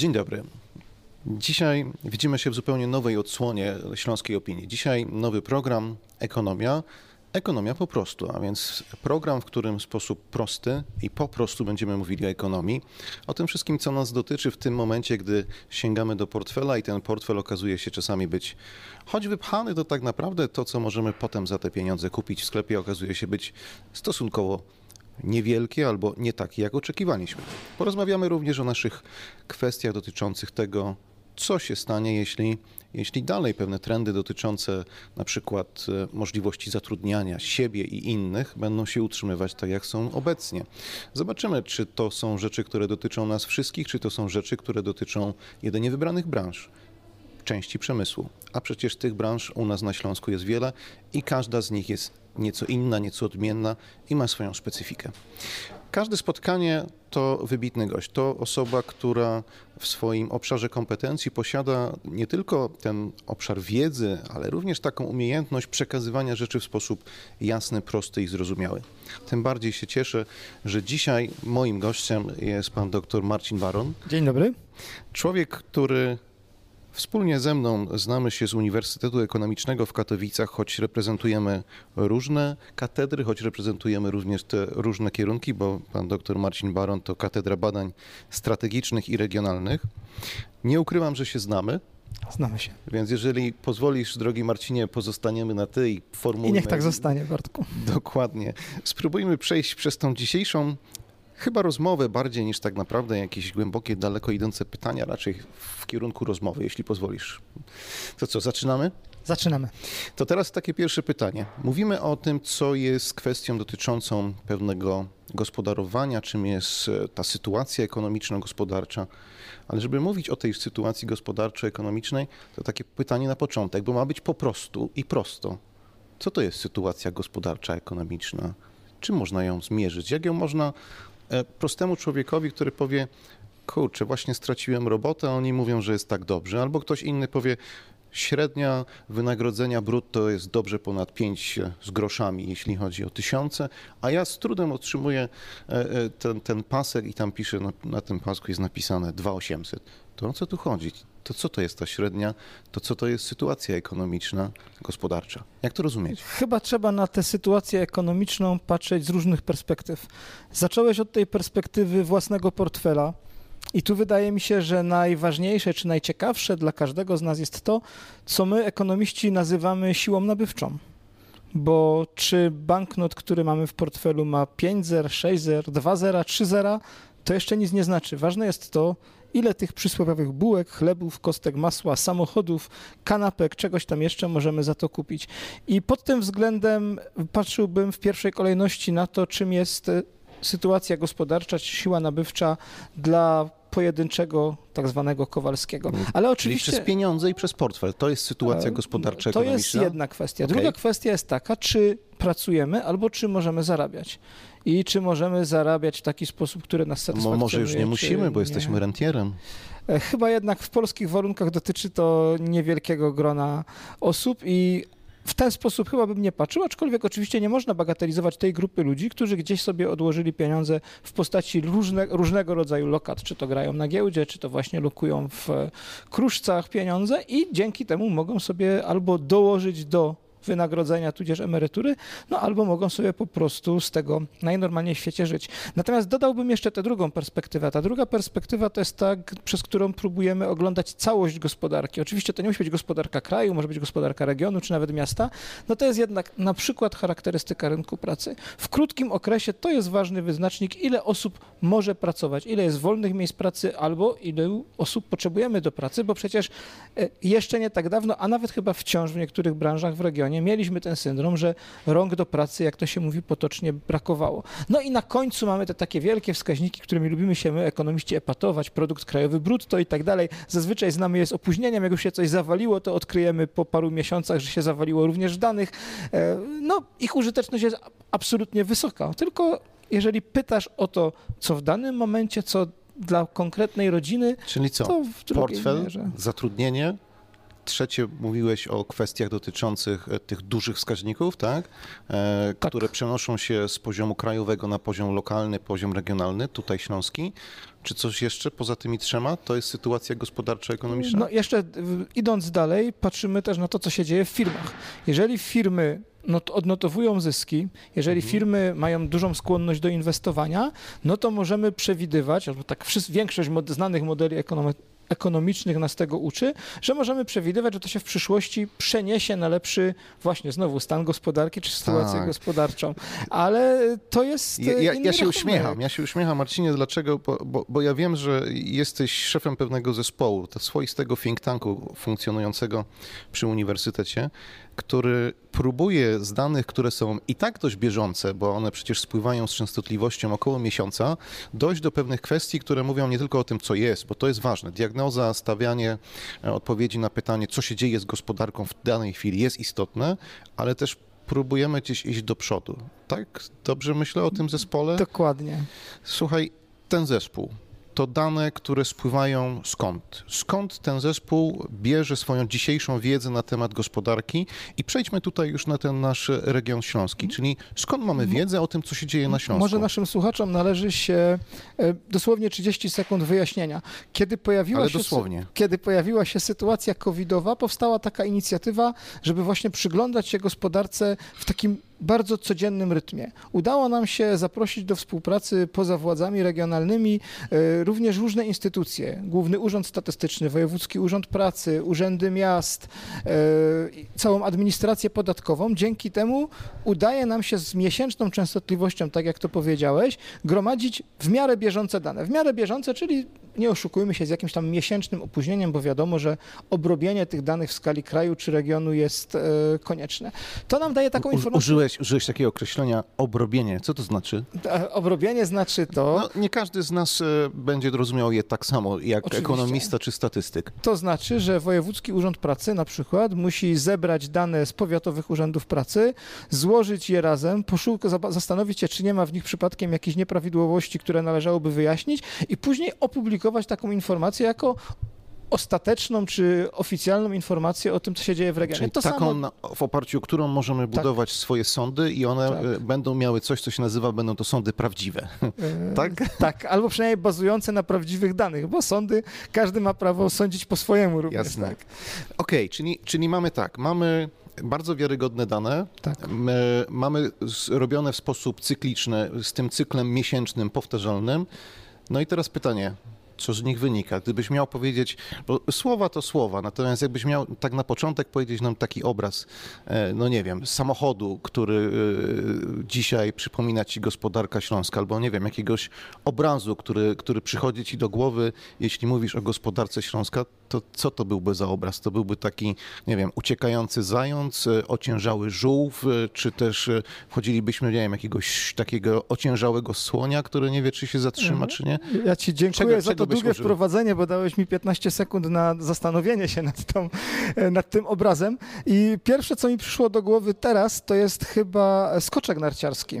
Dzień dobry. Dzisiaj widzimy się w zupełnie nowej odsłonie Śląskiej Opinii. Dzisiaj nowy program Ekonomia. Ekonomia po prostu, a więc program, w którym w sposób prosty i po prostu będziemy mówili o ekonomii, o tym wszystkim, co nas dotyczy w tym momencie, gdy sięgamy do portfela i ten portfel okazuje się czasami być, choć wypchany, to tak naprawdę to, co możemy potem za te pieniądze kupić w sklepie, okazuje się być stosunkowo niewielkie albo nie takie, jak oczekiwaliśmy. Porozmawiamy również o naszych kwestiach dotyczących tego, co się stanie, jeśli, jeśli dalej pewne trendy dotyczące na przykład e, możliwości zatrudniania siebie i innych będą się utrzymywać tak, jak są obecnie. Zobaczymy, czy to są rzeczy, które dotyczą nas wszystkich, czy to są rzeczy, które dotyczą jedynie wybranych branż części przemysłu. A przecież tych branż u nas na Śląsku jest wiele i każda z nich jest nieco inna, nieco odmienna i ma swoją specyfikę. Każde spotkanie to wybitny gość. To osoba, która w swoim obszarze kompetencji posiada nie tylko ten obszar wiedzy, ale również taką umiejętność przekazywania rzeczy w sposób jasny, prosty i zrozumiały. Tym bardziej się cieszę, że dzisiaj moim gościem jest pan dr Marcin Baron. Dzień dobry. Człowiek, który Wspólnie ze mną znamy się z Uniwersytetu Ekonomicznego w Katowicach, choć reprezentujemy różne katedry, choć reprezentujemy również te różne kierunki, bo pan dr Marcin Baron to Katedra Badań Strategicznych i Regionalnych. Nie ukrywam, że się znamy. Znamy się. Więc jeżeli pozwolisz, drogi Marcinie, pozostaniemy na ty i formułujmy... I niech tak zostanie, Bartku. Dokładnie. Spróbujmy przejść przez tą dzisiejszą chyba rozmowę bardziej niż tak naprawdę jakieś głębokie, daleko idące pytania, raczej w kierunku rozmowy, jeśli pozwolisz. To co, zaczynamy? Zaczynamy. To teraz takie pierwsze pytanie. Mówimy o tym, co jest kwestią dotyczącą pewnego gospodarowania, czym jest e, ta sytuacja ekonomiczno-gospodarcza. Ale żeby mówić o tej sytuacji gospodarczo-ekonomicznej, to takie pytanie na początek, bo ma być po prostu i prosto. Co to jest sytuacja gospodarcza, ekonomiczna? Czym można ją zmierzyć? Jak ją można prostemu człowiekowi, który powie, kurczę, właśnie straciłem robotę, a oni mówią, że jest tak dobrze. Albo ktoś inny powie, średnia wynagrodzenia brutto jest dobrze ponad 5 z groszami, jeśli chodzi o tysiące, a ja z trudem otrzymuję e, e, ten, ten pasek i tam piszę, na, na tym pasku jest napisane 2800. To o co tu chodzi? To co to jest ta średnia? To co to jest sytuacja ekonomiczna, gospodarcza? Jak to rozumieć? Chyba trzeba na tę sytuację ekonomiczną patrzeć z różnych perspektyw. Zacząłeś od tej perspektywy własnego portfela. I tu wydaje mi się, że najważniejsze czy najciekawsze dla każdego z nas jest to, co my ekonomiści nazywamy siłą nabywczą. Bo czy banknot, który mamy w portfelu ma 5 zer, 6 zer, 2 zera, 3 zera, to jeszcze nic nie znaczy. Ważne jest to, ile tych przysłowiowych bułek, chlebów, kostek masła, samochodów, kanapek, czegoś tam jeszcze możemy za to kupić. I pod tym względem patrzyłbym w pierwszej kolejności na to, czym jest e, sytuacja gospodarcza czy siła nabywcza dla pojedynczego tak zwanego Kowalskiego. Ale oczywiście... Czyli przez pieniądze i przez portfel. To jest sytuacja e, gospodarcza To jest jedna kwestia. Okay. Druga kwestia jest taka, czy pracujemy albo czy możemy zarabiać i czy możemy zarabiać w taki sposób, który nas satysfakcjonuje. Może już nie musimy, bo nie. jesteśmy rentierem. E, chyba jednak w polskich warunkach dotyczy to niewielkiego grona osób i w ten sposób chyba bym nie patrzył, aczkolwiek oczywiście nie można bagatelizować tej grupy ludzi, którzy gdzieś sobie odłożyli pieniądze w postaci różne, różnego rodzaju lokat, czy to grają na giełdzie, czy to właśnie lokują w kruszcach pieniądze i dzięki temu mogą sobie albo dołożyć do wynagrodzenia tudzież emerytury, no albo mogą sobie po prostu z tego najnormalniej w świecie żyć. Natomiast dodałbym jeszcze tę drugą perspektywę. Ta druga perspektywa to jest ta, przez którą próbujemy oglądać całość gospodarki. Oczywiście to nie musi być gospodarka kraju, może być gospodarka regionu czy nawet miasta. No to jest jednak na przykład charakterystyka rynku pracy. W krótkim okresie to jest ważny wyznacznik, ile osób może pracować, ile jest wolnych miejsc pracy albo ile osób potrzebujemy do pracy, bo przecież e, jeszcze nie tak dawno, a nawet chyba wciąż w niektórych branżach w regionie mieliśmy ten syndrom, że rąk do pracy, jak to się mówi potocznie, brakowało. No i na końcu mamy te takie wielkie wskaźniki, którymi lubimy się my, ekonomiści, epatować, produkt krajowy brutto i tak dalej. Zazwyczaj znamy je z opóźnieniem, jak już się coś zawaliło, to odkryjemy po paru miesiącach, że się zawaliło również w danych. E, no, ich użyteczność jest absolutnie wysoka, tylko jeżeli pytasz o to, co w danym momencie, co dla konkretnej rodziny. Czyli co? Portfel, mierze. zatrudnienie, trzecie mówiłeś o kwestiach dotyczących e, tych dużych wskaźników, tak? E, Tak. Które przenoszą się z poziomu krajowego na poziom lokalny, poziom regionalny, tutaj śląski. Czy coś jeszcze poza tymi trzema? To jest sytuacja gospodarcza, ekonomiczna? No jeszcze idąc dalej, patrzymy też na to, co się dzieje w firmach. Jeżeli firmy not- odnotowują zyski, jeżeli Mhm. firmy mają dużą skłonność do inwestowania, no to możemy przewidywać, albo tak większość mod- znanych modeli ekonomi- ekonomicznych nas tego uczy, że możemy przewidywać, że to się w przyszłości przeniesie na lepszy właśnie znowu stan gospodarki czy sytuację Tak. gospodarczą. Ale to jest Ja, ja, ja się uśmiecham, ja się uśmiecham, Marcinie, dlaczego? Bo, bo, bo ja wiem, że jesteś szefem pewnego zespołu, to swoistego think tanku funkcjonującego przy uniwersytecie, który próbuje z danych, które są i tak dość bieżące, bo one przecież spływają z częstotliwością około miesiąca, dojść do pewnych kwestii, które mówią nie tylko o tym, co jest, bo to jest ważne. Diagnoza, stawianie e, odpowiedzi na pytanie, co się dzieje z gospodarką w danej chwili jest istotne, ale też próbujemy gdzieś iść do przodu. Tak? Dobrze myślę o tym zespole? Dokładnie. Słuchaj, ten zespół, to dane, które spływają skąd? Skąd ten zespół bierze swoją dzisiejszą wiedzę na temat gospodarki? I przejdźmy tutaj już na ten nasz region śląski, czyli skąd mamy wiedzę o tym, co się dzieje na Śląsku? Może naszym słuchaczom należy się e, dosłownie 30 sekund wyjaśnienia. Kiedy pojawiła, Ale się, dosłownie. kiedy pojawiła się sytuacja covidowa, powstała taka inicjatywa, żeby właśnie przyglądać się gospodarce w takim bardzo codziennym rytmie. Udało nam się zaprosić do współpracy poza władzami regionalnymi e, również różne instytucje. Główny Urząd Statystyczny, Wojewódzki Urząd Pracy, Urzędy Miast, e, całą administrację podatkową. Dzięki temu udaje nam się z miesięczną częstotliwością, tak jak to powiedziałeś, gromadzić w miarę bieżące dane. W miarę bieżące, czyli nie oszukujmy się z jakimś tam miesięcznym opóźnieniem, bo wiadomo, że obrobienie tych danych w skali kraju czy regionu jest e, konieczne. To nam daje taką informację. Użyłeś, użyłeś takiego określenia obrobienie. Co to znaczy? E, Obrobienie znaczy to, No, nie każdy z nas e, będzie rozumiał je tak samo jak Oczywiście. ekonomista czy statystyk. To znaczy, że Wojewódzki Urząd Pracy na przykład musi zebrać dane z powiatowych urzędów pracy, złożyć je razem, poszuka, zaba- zastanowić się, czy nie ma w nich przypadkiem jakichś nieprawidłowości, które należałoby wyjaśnić i później opublikować taką informację jako ostateczną czy oficjalną informację o tym, co się dzieje w regionie. Czyli to taką, samo w oparciu o którą możemy budować swoje sądy i one Tak. e, będą miały coś, co się nazywa, będą to sądy prawdziwe. e, tak? Tak, albo przynajmniej bazujące na prawdziwych danych, bo sądy, każdy ma prawo sądzić po swojemu również. Jasne. Tak. Okej, czyli, czyli mamy tak, mamy bardzo wiarygodne dane, Tak. M- mamy z- robione w sposób cykliczny, z tym cyklem miesięcznym, powtarzalnym. No i teraz pytanie, co z nich wynika? Gdybyś miał powiedzieć, bo słowa to słowa, natomiast jakbyś miał tak na początek powiedzieć nam taki obraz, e, no nie wiem, samochodu, który e, dzisiaj przypomina ci gospodarka śląska, albo nie wiem, jakiegoś obrazu, który, który przychodzi ci do głowy, jeśli mówisz o gospodarce śląska, to co to byłby za obraz? To byłby taki, nie wiem, uciekający zając, e, ociężały żółw, e, czy też e, wchodzilibyśmy, nie wiem, jakiegoś takiego ociężałego słonia, który nie wie, czy się zatrzyma, czy nie? Ja ci dziękuję Czego- za czego to długie użył? wprowadzenie, bo dałeś mi 15 sekund na zastanowienie się nad, tą, nad tym obrazem. I pierwsze, co mi przyszło do głowy teraz, to jest chyba skoczek narciarski.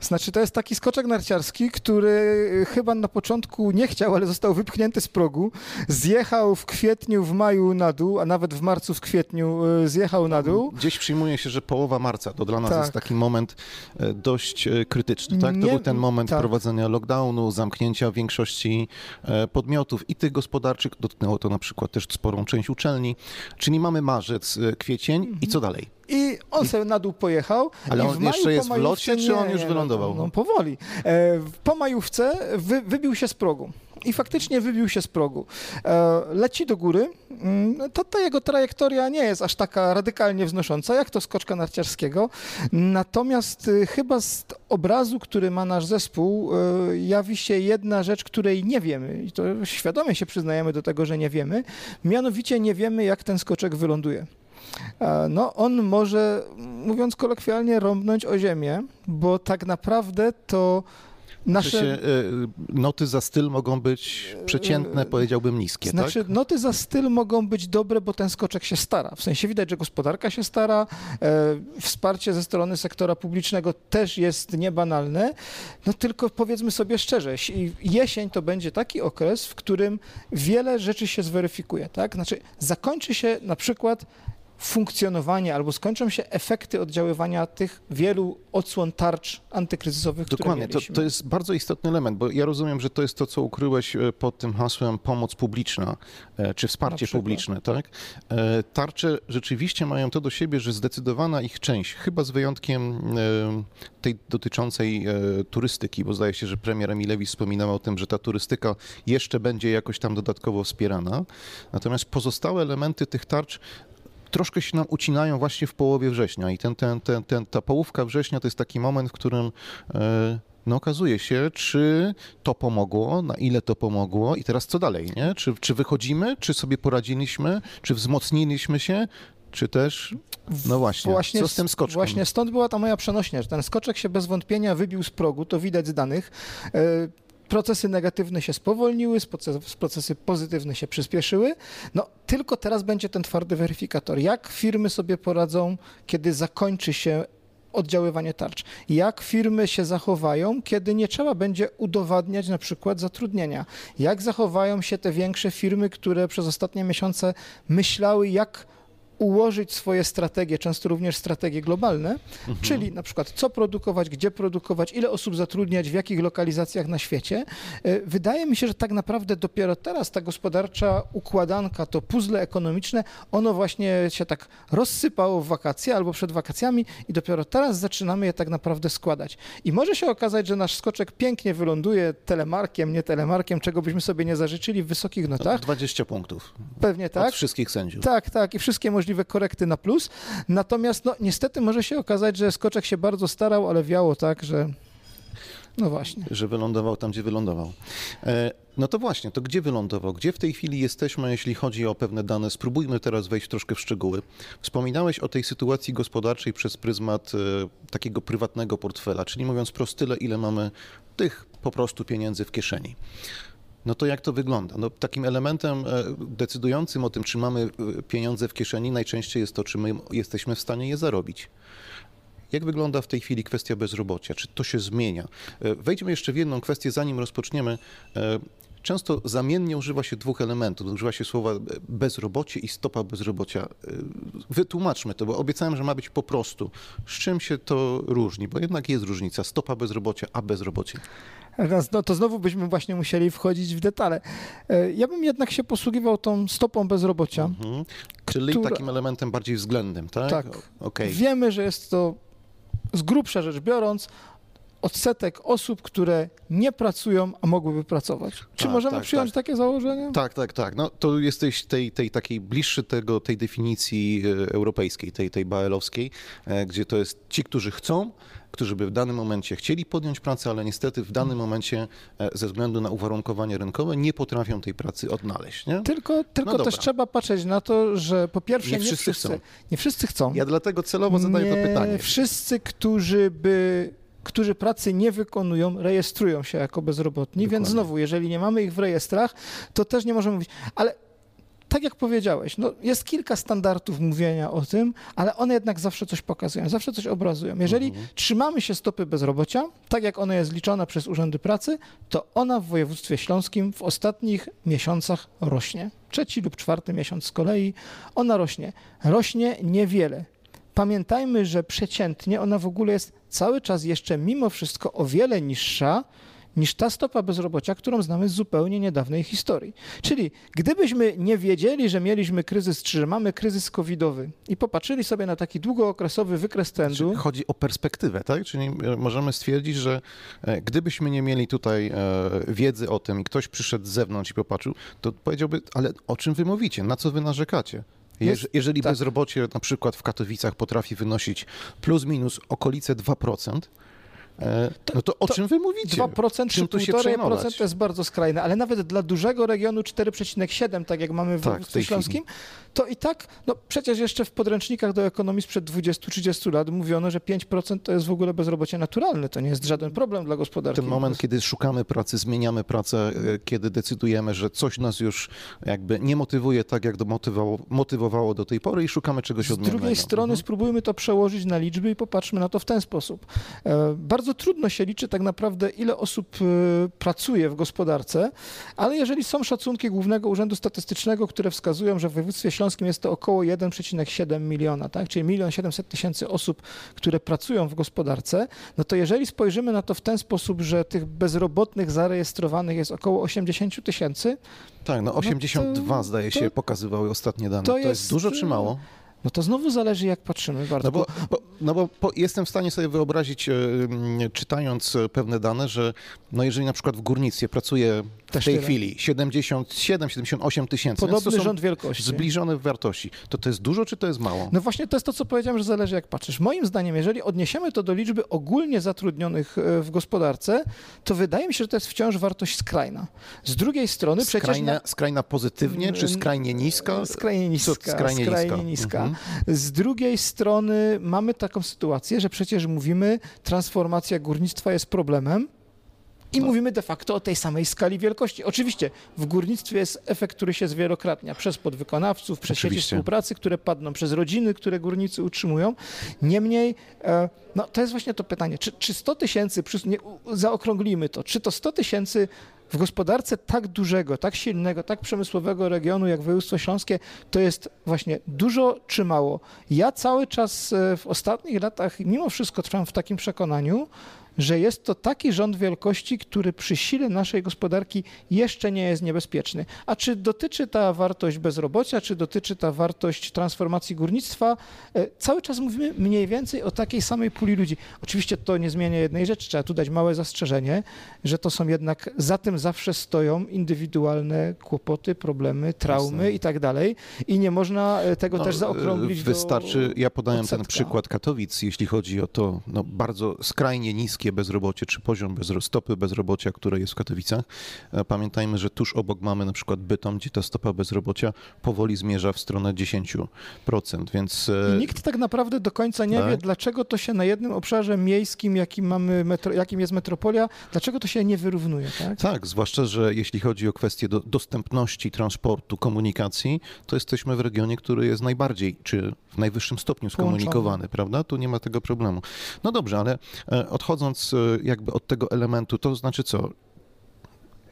Znaczy, to jest taki skoczek narciarski, który chyba na początku nie chciał, ale został wypchnięty z progu. Zjechał w kwietniu, w maju na dół, a nawet w marcu, w kwietniu e, zjechał na dół. Gdzieś przyjmuje się, że połowa marca to dla nas Tak. jest taki moment e, dość krytyczny, tak? To Nie- był ten moment tak. wprowadzenia lockdownu, zamknięcia większości e, podmiotów i tych gospodarczych. Dotknęło to na przykład też sporą część uczelni. Czyli mamy marzec, e, kwiecień i co dalej? I on sobie na dół pojechał. Ale on jeszcze jest w locie, czy on już nie, wylądował? No, no powoli. E, po majówce wy, wybił się z progu. I faktycznie wybił się z progu. E, leci do góry. Mm, To ta jego trajektoria nie jest aż taka radykalnie wznosząca, jak to skoczka narciarskiego. Natomiast y, chyba z obrazu, który ma nasz zespół, jawi się jedna rzecz, której nie wiemy. I to świadomie się przyznajemy do tego, że nie wiemy. Mianowicie nie wiemy, jak ten skoczek wyląduje. E, No, on może, mówiąc kolokwialnie, rąbnąć o ziemię, bo tak naprawdę to Nasze się, e, noty za styl mogą być przeciętne, e, powiedziałbym niskie. Znaczy, tak? noty za styl mogą być dobre, bo ten skoczek się stara. W sensie widać, że gospodarka się stara, wsparcie ze strony sektora publicznego też jest niebanalne. No tylko powiedzmy sobie szczerze, jesień to będzie taki okres, w którym wiele rzeczy się zweryfikuje. Tak? Znaczy, zakończy się na przykład funkcjonowanie albo skończą się efekty oddziaływania tych wielu odsłon tarcz antykryzysowych, Dokładnie, które to, to jest bardzo istotny element, bo ja rozumiem, że to jest to, co ukryłeś e, pod tym hasłem pomoc publiczna, e, czy wsparcie publiczne, tak? E, tarcze rzeczywiście mają to do siebie, że zdecydowana ich część, chyba z wyjątkiem tej dotyczącej turystyki, bo zdaje się, że premier Emilewicz wspominał o tym, że ta turystyka jeszcze będzie jakoś tam dodatkowo wspierana, natomiast pozostałe elementy tych tarcz troszkę się nam ucinają właśnie w połowie września i ten, ten, ten, ten, ta połówka września to jest taki moment, w którym e, no okazuje się, czy to pomogło, na ile to pomogło i teraz co dalej, nie? Czy, czy wychodzimy, czy sobie poradziliśmy, czy wzmocniliśmy się, czy też, no właśnie, właśnie co z tym skoczkiem? Właśnie stąd była ta moja przenośnia, że ten skoczek się bez wątpienia wybił z progu, to widać z danych. Procesy negatywne się spowolniły, procesy pozytywne się przyspieszyły. No tylko teraz będzie ten twardy weryfikator. Jak firmy sobie poradzą, kiedy zakończy się oddziaływanie tarcz. Jak firmy się zachowają, kiedy nie trzeba będzie udowadniać na przykład zatrudnienia? Jak zachowają się te większe firmy, które przez ostatnie miesiące myślały, jak ułożyć swoje strategie, często również strategie globalne, mhm. czyli na przykład co produkować, gdzie produkować, ile osób zatrudniać, w jakich lokalizacjach na świecie. E, wydaje mi się, że tak naprawdę dopiero teraz ta gospodarcza układanka, to puzzle ekonomiczne, ono właśnie się tak rozsypało w wakacje albo przed wakacjami i dopiero teraz zaczynamy je tak naprawdę składać. I może się okazać, że nasz skoczek pięknie wyląduje telemarkiem, nie telemarkiem, czego byśmy sobie nie zażyczyli w wysokich notach. 20 punktów. Pewnie tak. Od wszystkich sędziów. Tak, tak. I wszystkie możliwe możliwe korekty na plus. Natomiast no, niestety może się okazać, że Skoczek się bardzo starał, ale wiało tak, że no właśnie. Że wylądował tam, gdzie wylądował. E, no to właśnie, to gdzie wylądował? Gdzie w tej chwili jesteśmy, jeśli chodzi o pewne dane? Spróbujmy teraz wejść troszkę w szczegóły. Wspominałeś o tej sytuacji gospodarczej przez pryzmat e, takiego prywatnego portfela, czyli mówiąc prosto, tyle, ile mamy tych po prostu pieniędzy w kieszeni. No to jak to wygląda? No, takim elementem e, decydującym o tym, czy mamy e, pieniądze w kieszeni, najczęściej jest to, czy my jesteśmy w stanie je zarobić. Jak wygląda w tej chwili kwestia bezrobocia? Czy to się zmienia? E, wejdźmy jeszcze w jedną kwestię, zanim rozpoczniemy. Często zamiennie używa się dwóch elementów. Używa się słowa bezrobocie i stopa bezrobocia. Wytłumaczmy to, bo obiecałem, że ma być po prostu. Z czym się to różni? Bo jednak jest różnica stopa bezrobocia a bezrobocie. No to znowu byśmy właśnie musieli wchodzić w detale. E, ja bym jednak się posługiwał tą stopą bezrobocia. Mhm. Czyli która... takim elementem bardziej względnym, tak? Tak. Okay. Wiemy, że jest to z grubsza rzecz biorąc odsetek osób, które nie pracują, a mogłyby pracować. Czy tak, możemy tak, przyjąć tak. takie założenie? Tak, tak, tak. No, to jesteś tej, tej takiej bliższy tego, tej definicji e, europejskiej, tej, tej baelowskiej, e, gdzie to jest ci, którzy chcą, którzy by w danym momencie chcieli podjąć pracę, ale niestety w danym momencie e, ze względu na uwarunkowania rynkowe nie potrafią tej pracy odnaleźć. Nie? Tylko, tylko no też trzeba patrzeć na to, że po pierwsze nie wszyscy, nie wszyscy chcą. Nie wszyscy chcą. Ja dlatego celowo zadaję nie to pytanie. Wszyscy, którzy by którzy pracy nie wykonują, rejestrują się jako bezrobotni, Dokładnie. więc znowu, jeżeli nie mamy ich w rejestrach, to też nie możemy mówić, ale tak jak powiedziałeś, no jest kilka standardów mówienia o tym, ale one jednak zawsze coś pokazują, zawsze coś obrazują. Jeżeli mhm. trzymamy się stopy bezrobocia, tak jak ona jest liczona przez urzędy pracy, to ona w województwie śląskim w ostatnich miesiącach rośnie. Trzeci lub czwarty miesiąc z kolei ona rośnie. Rośnie niewiele. Pamiętajmy, że przeciętnie ona w ogóle jest cały czas jeszcze mimo wszystko o wiele niższa niż ta stopa bezrobocia, którą znamy z zupełnie niedawnej historii. Czyli gdybyśmy nie wiedzieli, że mieliśmy kryzys, czy że mamy kryzys covidowy i popatrzyli sobie na taki długookresowy wykres trendu. Czyli chodzi o perspektywę, tak? Czyli możemy stwierdzić, że e, gdybyśmy nie mieli tutaj e, wiedzy o tym i ktoś przyszedł z zewnątrz i popatrzył, to powiedziałby, ale o czym wy mówicie? Na co wy narzekacie? jeżeli tak. bezrobocie na przykład w Katowicach potrafi wynosić plus minus okolice 2%, E, no to o to czym wy mówicie? 2% czy Czym tu się 1,5% przejmować? to jest bardzo skrajne, ale nawet dla dużego regionu 4,7, tak jak mamy w Tak, województwie śląskim, to i tak, no przecież jeszcze w podręcznikach do ekonomii sprzed 20-30 lat mówiono, że 5% to jest w ogóle bezrobocie naturalne, to nie jest żaden problem dla gospodarki. Ten moment, kiedy szukamy pracy, zmieniamy pracę, e, kiedy decydujemy, że coś nas już jakby nie motywuje tak, jak to motywowało, motywowało do tej pory i szukamy czegoś Z odmiennego. drugiej strony Mhm. spróbujmy to przełożyć na liczby i popatrzmy na to w ten sposób. E, Bardzo trudno się liczy tak naprawdę, ile osób e, pracuje w gospodarce, ale jeżeli są szacunki Głównego Urzędu Statystycznego, które wskazują, że w województwie śląskim jest to około 1,7 miliona, tak? czyli 1 700 tysięcy osób, które pracują w gospodarce, no to jeżeli spojrzymy na to w ten sposób, że tych bezrobotnych zarejestrowanych jest około 80 tysięcy, Tak, no 82 zdaje się to- pokazywały ostatnie dane. to To, jest, jest, dużo czy e, mało? No to znowu zależy jak patrzymy bardzo. No bo, bo, no bo po, jestem w stanie sobie wyobrazić, e, czytając e, pewne dane, że no jeżeli na przykład w górnictwie pracuje w Też tej tyle. chwili 77-78 tysięcy, Podobny rząd wielkości. zbliżone w wartości, to to jest dużo czy to jest mało? No właśnie to jest to, co powiedziałem, że zależy jak patrzysz. Moim zdaniem, jeżeli odniesiemy to do liczby ogólnie zatrudnionych e, w gospodarce, to wydaje mi się, że to jest wciąż wartość skrajna. Z drugiej strony przecież... Skrajna, na- skrajna pozytywnie czy Mm, skrajnie niska? Skrajnie niska. skrajnie niska. niska. Mhm. Z drugiej strony mamy taką sytuację, że przecież mówimy, transformacja górnictwa jest problemem. I No. mówimy de facto o tej samej skali wielkości. Oczywiście w górnictwie jest efekt, który się zwielokrotnia przez podwykonawców, przez sieci Oczywiście. współpracy, które padną, przez rodziny, które górnicy utrzymują. Niemniej, e, no, to jest właśnie to pytanie, czy, czy 100 tysięcy, zaokrąglimy to, czy to 100 tysięcy w gospodarce tak dużego, tak silnego, tak przemysłowego regionu jak województwo śląskie, to jest właśnie dużo czy mało. Ja cały czas e, w ostatnich latach mimo wszystko trwam w takim przekonaniu, że jest to taki rząd wielkości, który przy sile naszej gospodarki jeszcze nie jest niebezpieczny. A czy dotyczy ta wartość bezrobocia, czy dotyczy ta wartość transformacji górnictwa, e, cały czas mówimy mniej więcej o takiej samej puli ludzi. Oczywiście to nie zmienia jednej rzeczy, trzeba tu dać małe zastrzeżenie, że to są jednak, za tym zawsze stoją indywidualne kłopoty, problemy, traumy i tak dalej i nie można e, tego No, też zaokrąglić e, Wystarczy, do ja podałem ten odsetka. przykład Katowic, jeśli chodzi o to no, bardzo skrajnie niskie bezrobocie, czy poziom bezro, stopy bezrobocia, które jest w Katowicach. E, Pamiętajmy, że tuż obok mamy na przykład Bytom, gdzie ta stopa bezrobocia powoli zmierza w stronę 10%, więc... e, I nikt tak naprawdę do końca nie Tak. wie, dlaczego to się na jednym obszarze miejskim, jakim, mamy metro, jakim jest metropolia, dlaczego to się nie wyrównuje. Tak? Tak, zwłaszcza, że jeśli chodzi o kwestię do, dostępności transportu, komunikacji, to jesteśmy w regionie, który jest najbardziej, czy w najwyższym stopniu Połączony. skomunikowany, prawda? Tu nie ma tego problemu. No dobrze, ale e, odchodząc e, jakby od tego elementu, to znaczy co?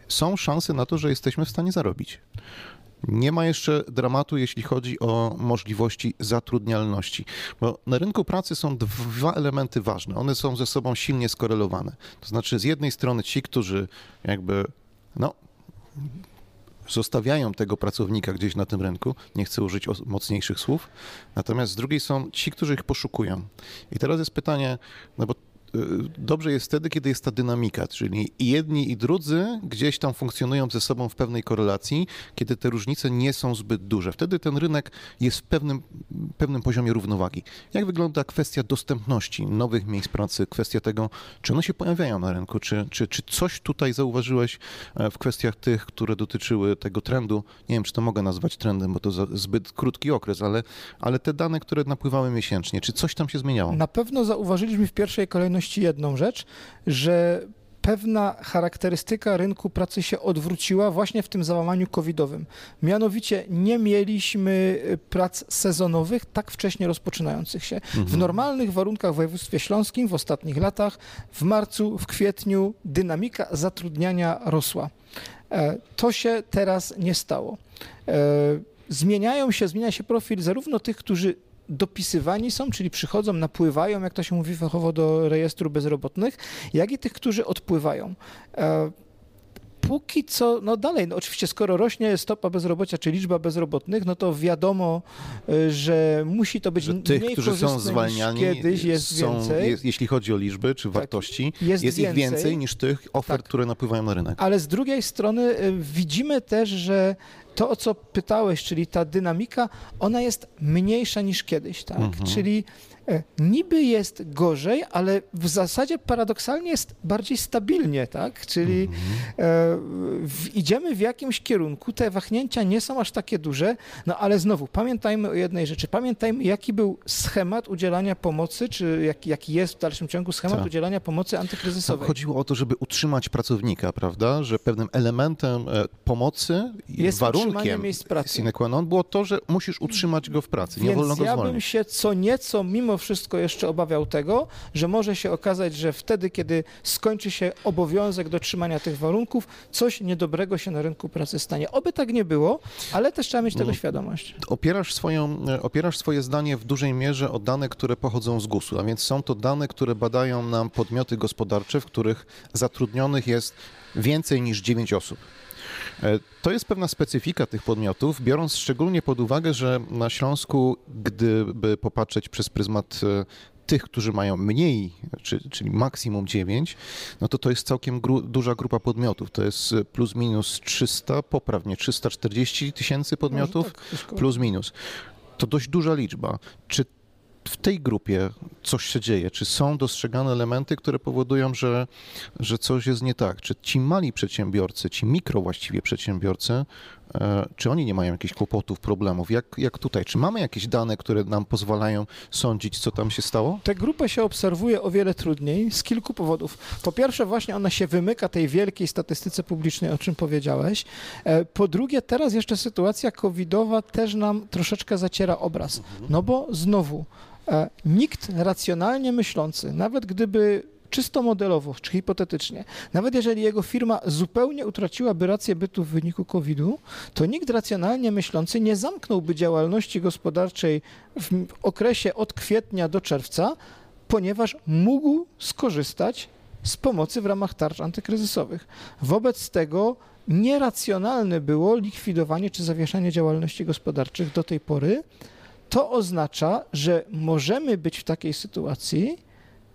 Są szanse na to, że jesteśmy w stanie zarobić. Nie ma jeszcze dramatu, jeśli chodzi o możliwości zatrudnialności, bo na rynku pracy są dwa elementy ważne. One są ze sobą silnie skorelowane. To znaczy, z jednej strony ci, którzy jakby, no, zostawiają tego pracownika gdzieś na tym rynku, nie chcę użyć mocniejszych słów, natomiast z drugiej są ci, którzy ich poszukują. I teraz jest pytanie, no bo dobrze jest wtedy, kiedy jest ta dynamika, czyli i jedni i drudzy gdzieś tam funkcjonują ze sobą w pewnej korelacji, kiedy te różnice nie są zbyt duże. Wtedy ten rynek jest w pewnym, pewnym poziomie równowagi. Jak wygląda kwestia dostępności nowych miejsc pracy, kwestia tego, czy one się pojawiają na rynku, czy, czy, czy coś tutaj zauważyłeś e, w kwestiach tych, które dotyczyły tego trendu? Nie wiem, czy to mogę nazwać trendem, bo to zbyt krótki okres, ale, ale te dane, które napływały miesięcznie, czy coś tam się zmieniało? Na pewno zauważyliśmy w pierwszej kolejności jedną rzecz, że pewna charakterystyka rynku pracy się odwróciła właśnie w tym załamaniu covidowym. Mianowicie nie mieliśmy y, prac sezonowych tak wcześnie rozpoczynających się. W Mhm. normalnych warunkach w województwie śląskim w ostatnich latach, w marcu, w kwietniu dynamika zatrudniania rosła. E, To się teraz nie stało. E, Zmieniają się, zmienia się profil zarówno tych, którzy dopisywani są, czyli przychodzą, napływają, jak to się mówi fachowo, do rejestru bezrobotnych, jak i tych, którzy odpływają. E, Póki co, no dalej, no oczywiście skoro rośnie stopa bezrobocia, czy liczba bezrobotnych, no to wiadomo, e, że musi to być Że tych, mniej którzy są zwalniani, kiedyś jest są, więcej. Tak. jest, jeśli chodzi o liczby czy wartości, jest jest, ich więcej. więcej niż tych ofert, Tak. które napływają na rynek. Ale z drugiej strony y, widzimy też, że to, o co pytałeś, czyli ta dynamika, ona jest mniejsza niż kiedyś, tak? Mhm. Czyli niby jest gorzej, ale w zasadzie paradoksalnie jest bardziej stabilnie, tak? Czyli Mhm. e, idziemy w jakimś kierunku, te wahnięcia nie są aż takie duże, no ale znowu pamiętajmy o jednej rzeczy. Pamiętajmy, jaki był schemat udzielania pomocy, czy jaki, jaki jest w dalszym ciągu schemat Tak. udzielania pomocy Tam antykryzysowej. chodziło o to, żeby utrzymać pracownika, prawda? Że pewnym elementem e, pomocy Jest warunkiem miejsc pracy. sine qua non było to, że musisz utrzymać go w pracy, nie Więc wolno go ja bym zwolnić. się co nieco mimo wszystko jeszcze obawiał tego, że może się okazać, że wtedy, kiedy skończy się obowiązek dotrzymania tych warunków, coś niedobrego się na rynku pracy stanie. Oby tak nie było, ale też trzeba mieć tego No. świadomość. Opierasz, swoją, e, opierasz swoje zdanie w dużej mierze o dane, które pochodzą z GUS-u, a więc są to dane, które badają nam podmioty gospodarcze, w których zatrudnionych jest więcej niż 9 osób. E, To jest pewna specyfika tych podmiotów, biorąc szczególnie pod uwagę, że na Śląsku, gdyby popatrzeć przez pryzmat e, tych, którzy mają mniej, czy, czyli maksimum 9, no to to jest całkiem gru, duża grupa podmiotów. To jest e, plus minus 300, poprawnie 340 tysięcy podmiotów, tak, plus minus. To dość duża liczba. Czy w tej grupie coś się dzieje? Czy są dostrzegane elementy, które powodują, że, że coś jest nie tak? Czy ci mali przedsiębiorcy, ci mikro właściwie przedsiębiorcy, czy oni nie mają jakichś kłopotów, problemów? Jak, jak tutaj? Czy mamy jakieś dane, które nam pozwalają sądzić, co tam się stało? Tę grupę się obserwuje o wiele trudniej z kilku powodów. Po pierwsze, właśnie ona się wymyka tej wielkiej statystyce publicznej, o czym powiedziałeś. E, Po drugie, teraz jeszcze sytuacja covidowa też nam troszeczkę zaciera obraz. No bo znowu, e, nikt racjonalnie myślący, nawet gdyby czysto modelowo czy hipotetycznie, nawet jeżeli jego firma zupełnie utraciłaby rację bytu w wyniku COVID-u, to nikt racjonalnie myślący nie zamknąłby działalności gospodarczej w okresie od kwietnia do czerwca, ponieważ mógł skorzystać z pomocy w ramach tarcz antykryzysowych. Wobec tego nieracjonalne było likwidowanie czy zawieszanie działalności gospodarczych do tej pory. To oznacza, że możemy być w takiej sytuacji,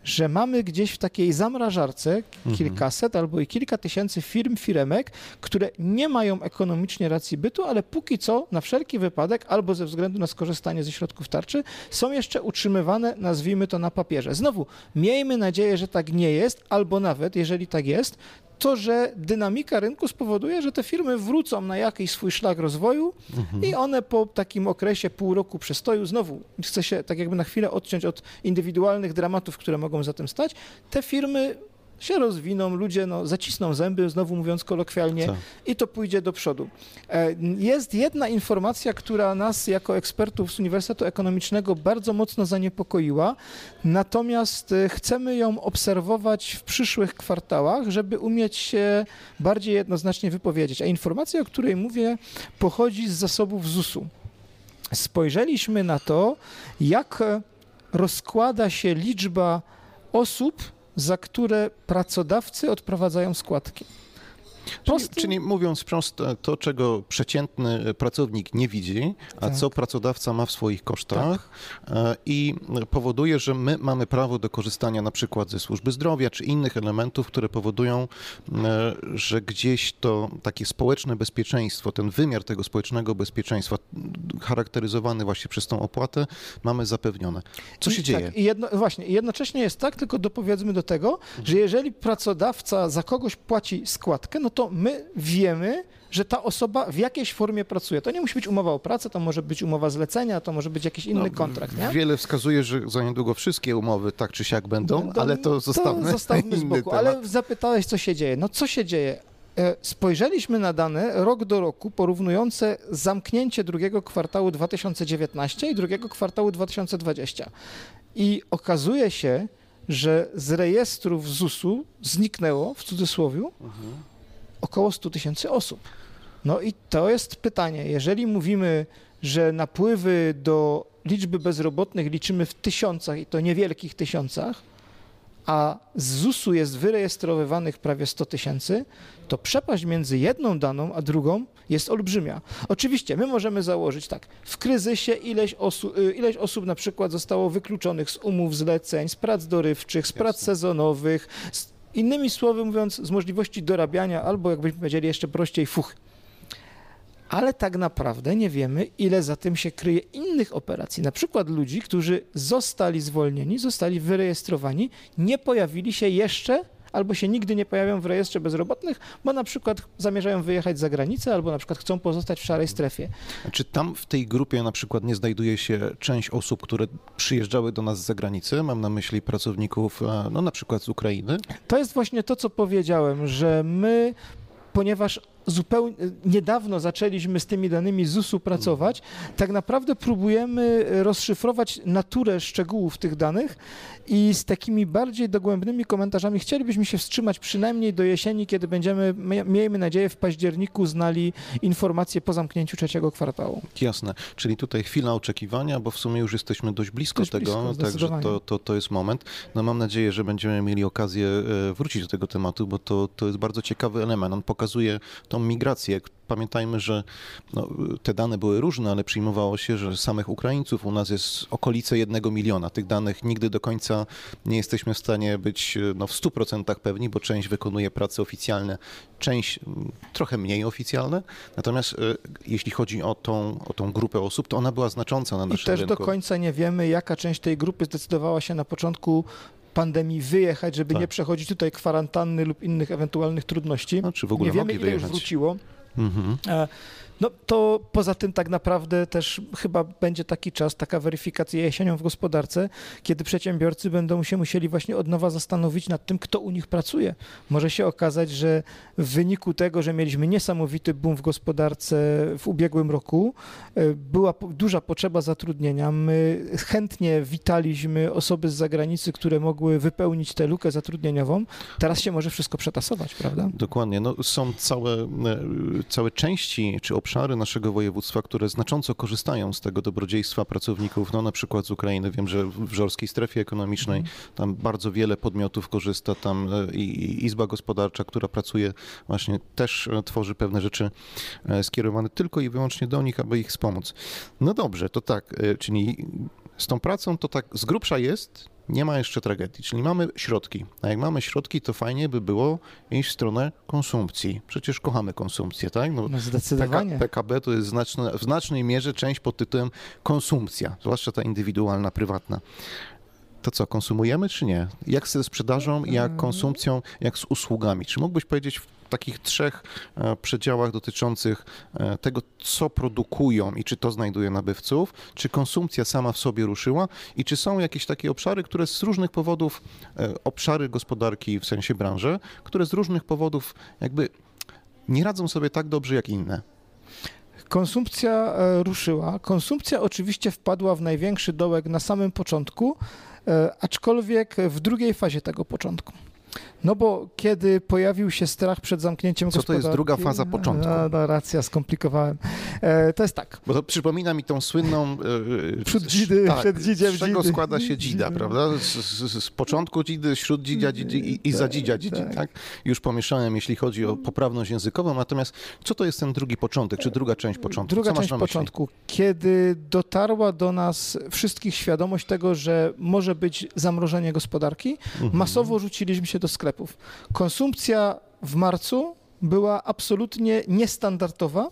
że mamy gdzieś w takiej zamrażarce kilkaset albo i kilka tysięcy firm, firemek, które nie mają ekonomicznie racji bytu, ale póki co na wszelki wypadek albo ze względu na skorzystanie ze środków tarczy są jeszcze utrzymywane, nazwijmy to na papierze. Znowu, miejmy nadzieję, że tak nie jest, albo nawet, jeżeli tak jest, to, że dynamika rynku spowoduje, że te firmy wrócą na jakiś swój szlak rozwoju i one po takim okresie pół roku przestoju, znowu chcę się tak jakby na chwilę odciąć od indywidualnych dramatów, które mogą za tym stać, te firmy się rozwiną, ludzie no, zacisną zęby, znowu mówiąc kolokwialnie, Co? i to pójdzie do przodu. E, Jest jedna informacja, która nas jako ekspertów z Uniwersytetu Ekonomicznego bardzo mocno zaniepokoiła, natomiast e, chcemy ją obserwować w przyszłych kwartałach, żeby umieć się bardziej jednoznacznie wypowiedzieć. A informacja, o której mówię, pochodzi z zasobów ZUS-u. Spojrzeliśmy na to, jak e, rozkłada się liczba osób, za które pracodawcy odprowadzają składki. Czyli, Prostym- czyli mówiąc prosto, to czego przeciętny pracownik nie widzi, a Tak. co pracodawca ma w swoich kosztach e, i powoduje, że my mamy prawo do korzystania na przykład ze służby zdrowia czy innych elementów, które powodują, e, że gdzieś to takie społeczne bezpieczeństwo, ten wymiar tego społecznego bezpieczeństwa charakteryzowany właśnie przez tą opłatę mamy zapewnione. Co się I, dzieje? Tak, jedno, właśnie, i jednocześnie jest tak, tylko dopowiedzmy do tego, że jeżeli pracodawca za kogoś płaci składkę, no to my wiemy, że ta osoba w jakiejś formie pracuje. To nie musi być umowa o pracę, to może być umowa zlecenia, to może być jakiś inny No, kontrakt, nie? Wiele wskazuje, że za niedługo wszystkie umowy tak czy siak będą, Będą- ale to zostawmy, zostawmy z boku. Ale zapytałeś, co się dzieje. No co się dzieje? E, Spojrzeliśmy na dane rok do roku porównujące zamknięcie drugiego kwartału 2019 i drugiego kwartału 2020. I okazuje się, że z rejestrów ZUS-u zniknęło, w cudzysłowie, około 100 tysięcy osób. No i to jest pytanie. Jeżeli mówimy, że napływy do liczby bezrobotnych liczymy w tysiącach i to niewielkich tysiącach, a z ZUS-u jest wyrejestrowywanych prawie 100 tysięcy, to przepaść między jedną daną a drugą jest olbrzymia. Oczywiście my możemy założyć tak, w kryzysie ileś, osu, y, ileś osób na przykład zostało wykluczonych z umów zleceń, z prac dorywczych, z prac sezonowych, z, innymi słowy mówiąc, z możliwości dorabiania albo jakbyśmy powiedzieli jeszcze prościej, fuch. ale tak naprawdę nie wiemy, ile za tym się kryje innych operacji. Na przykład ludzi, którzy zostali zwolnieni, zostali wyrejestrowani, nie pojawili się jeszcze albo się nigdy nie pojawią w rejestrze bezrobotnych, bo na przykład zamierzają wyjechać za granicę, albo na przykład chcą pozostać w szarej strefie. Czy tam w tej grupie na przykład nie znajduje się część osób, które przyjeżdżały do nas z zagranicy? Mam na myśli pracowników, e, no na przykład z Ukrainy. To jest właśnie to, co powiedziałem, że my ponieważ zupełnie niedawno zaczęliśmy z tymi danymi ZUS-u pracować, tak naprawdę próbujemy rozszyfrować naturę szczegółów tych danych i z takimi bardziej dogłębnymi komentarzami chcielibyśmy się wstrzymać przynajmniej do jesieni, kiedy będziemy, miejmy nadzieję, w październiku znali informacje po zamknięciu trzeciego kwartału. Jasne, czyli tutaj chwila oczekiwania, bo w sumie już jesteśmy dość blisko dość tego, blisko, także to, to, to jest moment. No mam nadzieję, że będziemy mieli okazję e, wrócić do tego tematu, bo to, to jest bardzo ciekawy element. On pokazuje tą migrację, Pamiętajmy, że no, te dane były różne, ale przyjmowało się, że samych Ukraińców u nas jest okolice jednego miliona. Tych danych nigdy do końca nie jesteśmy w stanie być no, w 100% pewni, bo część wykonuje prace oficjalne, część mm, trochę mniej oficjalne. Natomiast e, jeśli chodzi o tą, o tą grupę osób, to ona była znacząca na naszym I też rynku. do końca nie wiemy, jaka część tej grupy zdecydowała się na początku pandemii wyjechać, żeby tak. nie przechodzić tutaj kwarantanny lub innych ewentualnych trudności. No, czy w ogóle nie wiemy, ile wyjechać. już wróciło. Mhm. No to poza tym tak naprawdę też chyba będzie taki czas, taka weryfikacja jesienią w gospodarce, kiedy przedsiębiorcy będą się musieli właśnie od nowa zastanowić nad tym, kto u nich pracuje. Może się okazać, że w wyniku tego, że mieliśmy niesamowity boom w gospodarce w ubiegłym roku, e, była duża potrzeba zatrudnienia. My chętnie witaliśmy osoby z zagranicy, które mogły wypełnić tę lukę zatrudnieniową. Teraz się może wszystko przetasować, prawda? Dokładnie. No, są całe, e, całe części czy obszary naszego województwa, które znacząco korzystają z tego dobrodziejstwa pracowników, no na przykład z Ukrainy. Wiem, że w Żorskiej Strefie Ekonomicznej mhm. tam bardzo wiele podmiotów korzysta, tam e, i Izba Gospodarcza, która pracuje właśnie też e, tworzy pewne rzeczy e, skierowane tylko i wyłącznie do nich, aby ich wspomóc. No dobrze, to tak, czyli z tą pracą to tak z grubsza jest, nie ma jeszcze tragedii, czyli mamy środki. A jak mamy środki, to fajnie by było iść w stronę konsumpcji. Przecież kochamy konsumpcję, tak? No, no zdecydowanie. PKB to jest znaczne, w znacznej mierze część pod tytułem konsumpcja, zwłaszcza ta indywidualna, prywatna to co, konsumujemy czy nie? Jak ze sprzedażą, jak mm. konsumpcją, jak z usługami? Czy mógłbyś powiedzieć w takich trzech e, przedziałach dotyczących e, tego, co produkują i czy to znajduje nabywców, czy konsumpcja sama w sobie ruszyła i czy są jakieś takie obszary, które z różnych powodów, e, obszary gospodarki w sensie branży, które z różnych powodów jakby nie radzą sobie tak dobrze jak inne? Konsumpcja ruszyła. Konsumpcja oczywiście wpadła w największy dołek na samym początku, aczkolwiek w drugiej fazie tego początku. No bo kiedy pojawił się strach przed zamknięciem Co gospodarki... to jest druga faza początku? No, no racja, skomplikowałem. E, to jest tak. Bo to przypomina mi tą słynną... E, przód dzidy, tak, przed dzidziem Z czego dzidy. składa się dzida, prawda? Z, z, z początku dzidy, śród dzidzia dzidy i, i za dzidzia dzidzi, tak. tak. Już pomieszałem, jeśli chodzi o poprawność językową, natomiast co to jest ten drugi początek, czy druga część początku? Druga część początku, kiedy dotarła do nas wszystkich świadomość tego, że może być zamrożenie gospodarki, mhm. masowo rzuciliśmy się do sklepu sklepów. Konsumpcja w marcu była absolutnie niestandardowa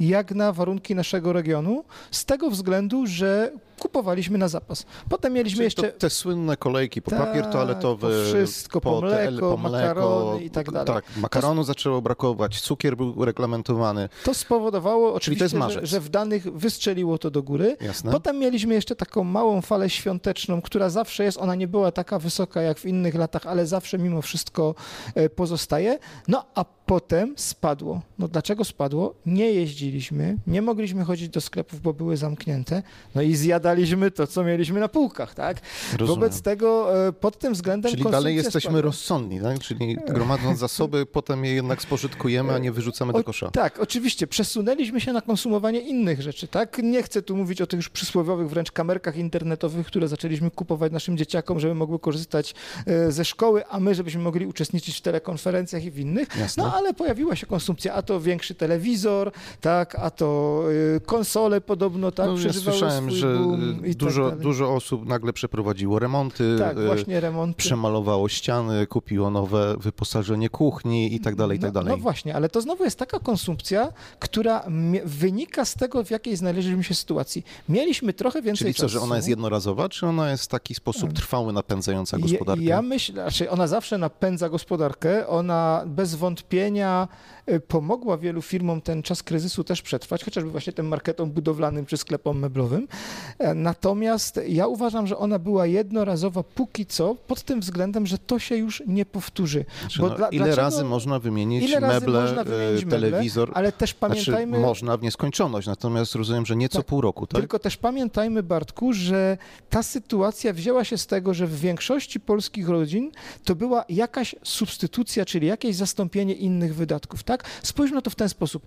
jak na warunki naszego regionu, z tego względu, że kupowaliśmy na zapas. Potem mieliśmy Czyli jeszcze... te słynne kolejki po papier tak, toaletowy, po wszystko, po, po mleko, po mleko, makarony i tak dalej. Tak, makaronu to... zaczęło brakować, cukier był reglamentowany. To spowodowało oczywiście, że, że, w danych wystrzeliło to do góry. Jasne. Potem mieliśmy jeszcze taką małą falę świąteczną, która zawsze jest, ona nie była taka wysoka jak w innych latach, ale zawsze mimo wszystko e, pozostaje. No a potem spadło. No dlaczego spadło? Nie jeździliśmy, nie mogliśmy chodzić do sklepów, bo były zamknięte. No i zjadaliśmy sprzedaliśmy to, co mieliśmy na półkach, tak? Rozumiem. Wobec tego e, pod tym względem Czyli dalej jesteśmy spadła. rozsądni, tak? Czyli gromadząc zasoby, potem je jednak spożytkujemy, a nie wyrzucamy do kosza. O, tak, oczywiście. Przesunęliśmy się na konsumowanie innych rzeczy, tak? Nie chcę tu mówić o tych już przysłowiowych wręcz kamerkach internetowych, które zaczęliśmy kupować naszym dzieciakom, żeby mogły korzystać e, ze szkoły, a my, żebyśmy mogli uczestniczyć w telekonferencjach i w innych. Jasne. No ale pojawiła się konsumpcja, a to większy telewizor, tak, a to e, konsole podobno, tak, no, ja słyszałem, że muzeum i dużo, tak dużo osób nagle przeprowadziło remonty, Tak, e, właśnie remonty. przemalowało ściany, kupiło nowe wyposażenie kuchni i tak dalej, i tak No, dalej. no właśnie, ale to znowu jest taka konsumpcja, która wynika z tego, w jakiej znaleźliśmy się sytuacji. Mieliśmy trochę więcej Czyli co, czasu. że ona jest jednorazowa, czy ona jest w taki sposób trwały, napędzająca gospodarkę? Ja, ja myślę, znaczy ona zawsze napędza gospodarkę, ona bez wątpienia y, pomogła wielu firmom ten czas kryzysu też przetrwać, chociażby właśnie tym marketom budowlanym czy sklepom meblowym. Natomiast ja uważam, że ona była jednorazowa póki co, pod tym względem, że to się już nie powtórzy. Znaczy, no, dla- ile dlaczego- razy można wymienić Ile meble, można e, wymienić meble, telewizor? Ale też pamiętajmy, Znaczy, można w nieskończoność, natomiast rozumiem, że nie co Tak, pół roku, tak? Tylko też pamiętajmy, Bartku, że ta sytuacja wzięła się z tego, że w większości polskich rodzin to była jakaś substytucja, czyli jakieś zastąpienie innych wydatków, tak? Spójrzmy na to w ten sposób.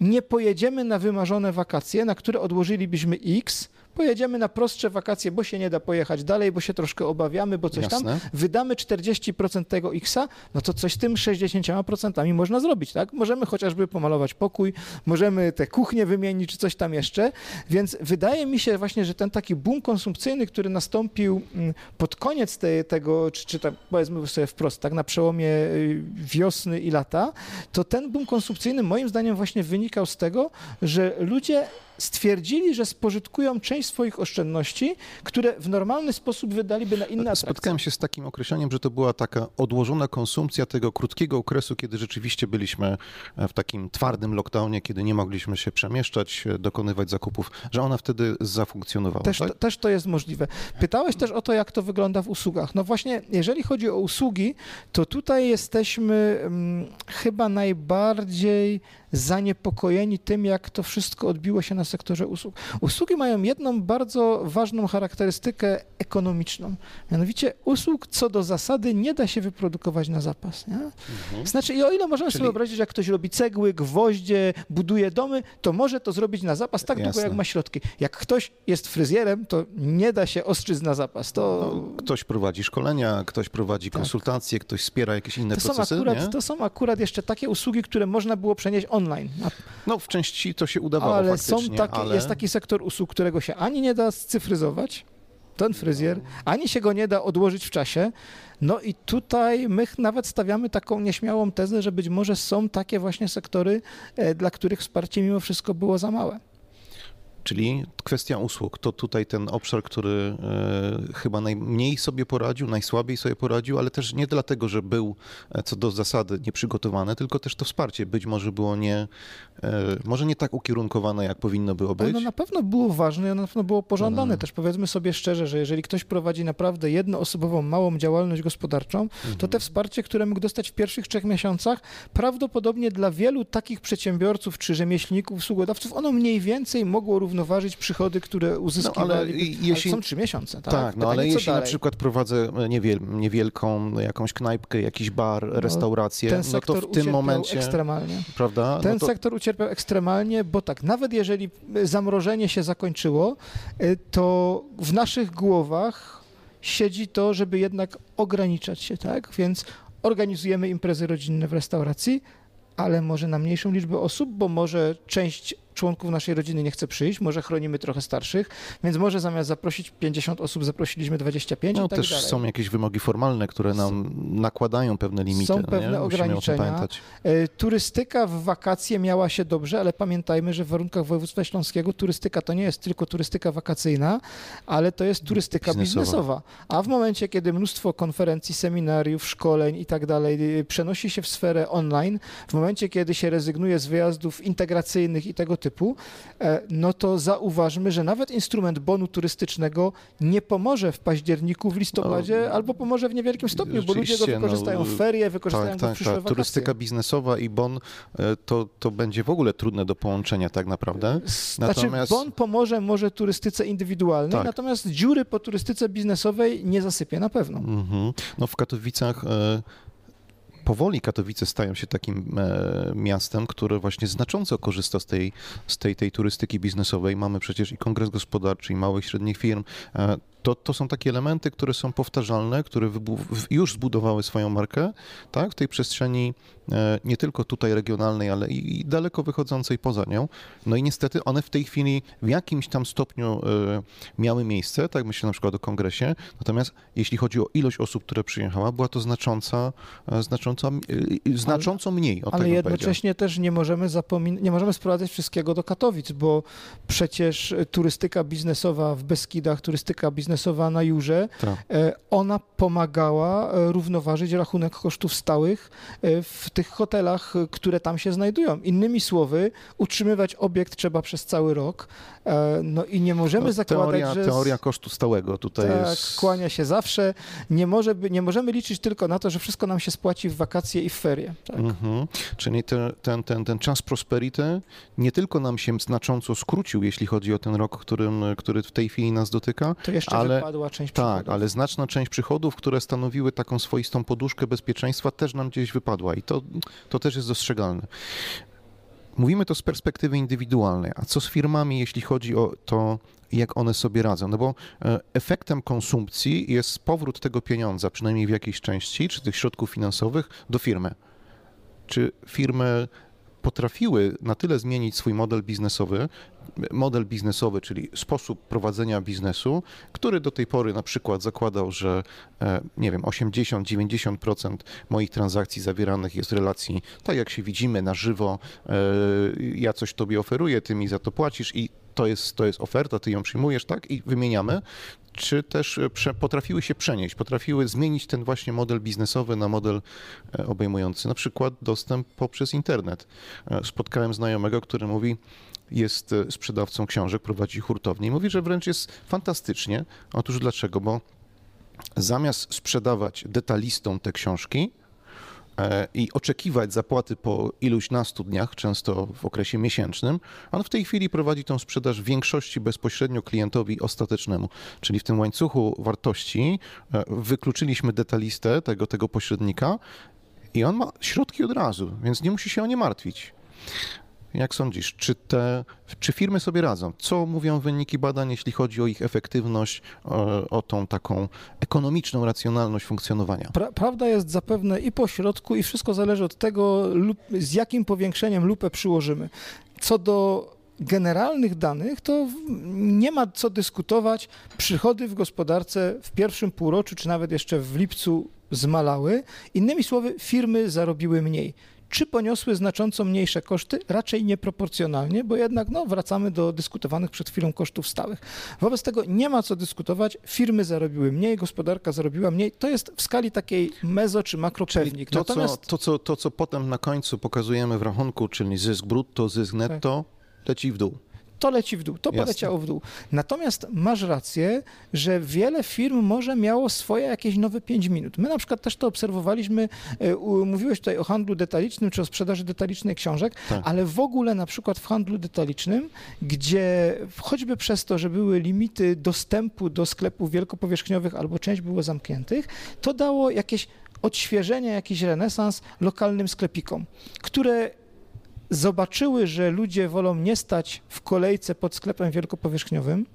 Nie pojedziemy na wymarzone wakacje, na które odłożylibyśmy X, pojedziemy na prostsze wakacje, bo się nie da pojechać dalej, bo się troszkę obawiamy, bo coś tam. Jasne. Wydamy 40% tego X-a, no to coś z tym 60% można zrobić, tak? Możemy chociażby pomalować pokój, możemy te kuchnie wymienić, czy coś tam jeszcze, więc wydaje mi się właśnie, że ten taki boom konsumpcyjny, który nastąpił mm, pod koniec te, tego, czy, czy tam, powiedzmy sobie wprost, tak, na przełomie y, wiosny i lata, to ten boom konsumpcyjny moim zdaniem właśnie wynikał z tego, że ludzie stwierdzili, że spożytkują część swoich oszczędności, które w normalny sposób wydaliby na inne atrakcje. Spotkałem się z takim określeniem, że to była taka odłożona konsumpcja tego krótkiego okresu, kiedy rzeczywiście byliśmy w takim twardym lockdownie, kiedy nie mogliśmy się przemieszczać, dokonywać zakupów, że ona wtedy zafunkcjonowała. Też, tak? to, też to jest możliwe. Pytałeś też o to, jak to wygląda w usługach. No właśnie, jeżeli chodzi o usługi, to tutaj jesteśmy mm, chyba najbardziej zaniepokojeni tym, jak to wszystko odbiło się na sektorze usług. Usługi mają jedną bardzo ważną charakterystykę ekonomiczną. Mianowicie usług co do zasady nie da się wyprodukować na zapas. Nie? Znaczy, i o ile możemy Mhm. Czyli- sobie wyobrazić, jak ktoś robi cegły, gwoździe, buduje domy, to może to zrobić na zapas tak długo, Jasne. jak ma środki. Jak ktoś jest fryzjerem, to nie da się ostrzyc na zapas. To, No, ktoś prowadzi szkolenia, ktoś prowadzi Tak. konsultacje, ktoś wspiera jakieś inne to, są procesy, nie? akurat, to są akurat jeszcze takie usługi, które można było przenieść online. No w części to się udawało ale są takie, ale... jest taki sektor usług, którego się ani nie da scyfryzować, ten fryzjer, ani się go nie da odłożyć w czasie. No i tutaj my nawet stawiamy taką nieśmiałą tezę, że być może są takie właśnie sektory, e, dla których wsparcie mimo wszystko było za małe. Czyli kwestia usług to tutaj ten obszar, który e, chyba najmniej sobie poradził, najsłabiej sobie poradził, ale też nie dlatego, że był e, co do zasady nieprzygotowany, tylko też to wsparcie być może było nie, e, może nie tak ukierunkowane, jak powinno było być. Ono na pewno było ważne i ono na pewno było pożądane. Mhm. Też powiedzmy sobie szczerze, że jeżeli ktoś prowadzi naprawdę jednoosobową, małą działalność gospodarczą, to Mhm. te wsparcie, które mógł dostać w pierwszych trzech miesiącach, prawdopodobnie dla wielu takich przedsiębiorców czy rzemieślników, usługodawców, ono mniej więcej mogło równoważyć przychody, które uzyskiwali. ale ale jeśli- są trzy miesiące, tak? Tak, no Pytanie, ale jeśli na dalej? przykład prowadzę e, niewiel, niewielką jakąś knajpkę, jakiś bar, restaurację, Ten no to w tym momencie, ekstremalnie. prawda? Ten no to, sektor ucierpiał ekstremalnie, bo tak, nawet jeżeli zamrożenie się zakończyło, y, to w naszych głowach siedzi to, żeby jednak ograniczać się, tak? Więc organizujemy imprezy rodzinne w restauracji, ale może na mniejszą liczbę osób, bo może część członków naszej rodziny nie chce przyjść, może chronimy trochę starszych, więc może zamiast zaprosić 50 osób, zaprosiliśmy 25 no i tak też dalej. są jakieś wymogi formalne, które nam nakładają pewne limity. Są nie? pewne tym ograniczenia. pamiętać. E, Turystyka w wakacje miała się dobrze, ale pamiętajmy, że w warunkach województwa śląskiego turystyka to nie jest tylko turystyka wakacyjna, ale to jest turystyka Biznesowa. biznesowa. A w momencie, kiedy mnóstwo konferencji, seminariów, szkoleń i tak dalej y, przenosi się w sferę online, w momencie, kiedy się rezygnuje z wyjazdów integracyjnych i tego typu, e, no to zauważmy, że nawet instrument bonu turystycznego nie pomoże w październiku, w listopadzie, No, albo pomoże w niewielkim stopniu, bo ludzie go no, wykorzystają w ferie, wykorzystają Tak, go w tak, przyszłe tak. wakacje. Turystyka biznesowa i bon e, to, to będzie w ogóle trudne do połączenia tak naprawdę. Znaczy, Natomiast- bon pomoże może turystyce indywidualnej, Tak. natomiast dziury po turystyce biznesowej nie zasypie na pewno. Mhm. No w Katowicach e, powoli Katowice stają się takim e, miastem, które właśnie znacząco korzysta z tej, z tej, tej turystyki biznesowej. Mamy przecież i kongres gospodarczy, i małych, średnich firm. To, to są takie elementy, które są powtarzalne, które już zbudowały swoją markę tak, w tej przestrzeni e, nie tylko tutaj regionalnej, ale i, i daleko wychodzącej poza nią. No i niestety one w tej chwili w jakimś tam stopniu e, miały miejsce, tak myślę na przykład o kongresie, natomiast jeśli chodzi o ilość osób, które przyjechała, była to znacząca, e, znacząca, znacząco mniej. ale tak jednocześnie też nie możemy zapominać, nie możemy sprowadzać wszystkiego do Katowic, bo przecież turystyka biznesowa w Beskidach, turystyka biznesowa Jurze, tak. ona pomagała równoważyć rachunek kosztów stałych w tych hotelach, które tam się znajdują. Innymi słowy, utrzymywać obiekt trzeba przez cały rok. E, no i nie możemy no, zakładać, teoria, że... Teoria kosztu stałego tutaj tak, jest... kłania się zawsze. Nie, może, nie możemy liczyć tylko na to, że wszystko nam się spłaci w wakacje i w ferie. Tak. Mhm. Czyli ten, ten, ten, ten czas prosperity nie tylko nam się znacząco skrócił, jeśli chodzi o ten rok, którym, który w tej chwili nas dotyka. To jeszcze ale, wypadła część tak, przychodów. Tak, ale znaczna część przychodów, które stanowiły taką swoistą poduszkę bezpieczeństwa, też nam gdzieś wypadła i to, to też jest dostrzegalne. Mówimy to z perspektywy indywidualnej, a co z firmami, jeśli chodzi o to, jak one sobie radzą? No bo e, efektem konsumpcji jest powrót tego pieniądza, przynajmniej w jakiejś części, czy tych środków finansowych, do firmy. Czy firmy potrafiły na tyle zmienić swój model biznesowy, model biznesowy, czyli sposób prowadzenia biznesu, który do tej pory na przykład zakładał, że e, nie wiem, 80-90% moich transakcji zawieranych jest w relacji, tak jak się widzimy na żywo, e, ja coś tobie oferuję, ty mi za to płacisz i to jest, to jest oferta, ty ją przyjmujesz, tak? I wymieniamy. Czy też prze, potrafiły się przenieść, potrafiły zmienić ten właśnie model biznesowy na model e, obejmujący na przykład dostęp poprzez internet. Spotkałem znajomego, który mówi, jest e, sprzedawcą książek, prowadzi hurtownię i mówi, że wręcz jest fantastycznie. Otóż dlaczego? Bo zamiast sprzedawać detalistom te książki, e, i oczekiwać zapłaty po iluś nastu dniach, często w okresie miesięcznym, on w tej chwili prowadzi tą sprzedaż w większości bezpośrednio klientowi ostatecznemu. Czyli w tym łańcuchu wartości e, wykluczyliśmy detalistę, tego, tego pośrednika i on ma środki od razu, więc nie musi się o nie martwić. Jak sądzisz, czy, te, czy firmy sobie radzą? Co mówią wyniki badań, jeśli chodzi o ich efektywność, o, o tą taką ekonomiczną racjonalność funkcjonowania? Pra, prawda jest zapewne i po środku, i wszystko zależy od tego, lub, z jakim powiększeniem lupę przyłożymy. Co do generalnych danych, to nie ma co dyskutować. Przychody w gospodarce w pierwszym półroczu, czy nawet jeszcze w lipcu zmalały. Innymi słowy, firmy zarobiły mniej. Czy poniosły znacząco mniejsze koszty? Raczej nieproporcjonalnie, bo jednak no, wracamy do dyskutowanych przed chwilą kosztów stałych. Wobec tego nie ma co dyskutować. Firmy zarobiły mniej, gospodarka zarobiła mniej. To jest w skali takiej mezo czy makropewnik. To, Natomiast... co, to, co, to, co potem na końcu pokazujemy w rachunku, czyli zysk brutto, zysk netto, tak. leci w dół to leci w dół, to Jasne. poleciało w dół. Natomiast masz rację, że wiele firm może miało swoje jakieś nowe 5 minut. My na przykład też to obserwowaliśmy, e, mówiłeś tutaj o handlu detalicznym czy o sprzedaży detalicznej książek, tak. ale w ogóle na przykład w handlu detalicznym, gdzie choćby przez to, że były limity dostępu do sklepów wielkopowierzchniowych albo część było zamkniętych, to dało jakieś odświeżenie, jakiś renesans lokalnym sklepikom, które zobaczyły, że ludzie wolą nie stać w kolejce pod sklepem wielkopowierzchniowym,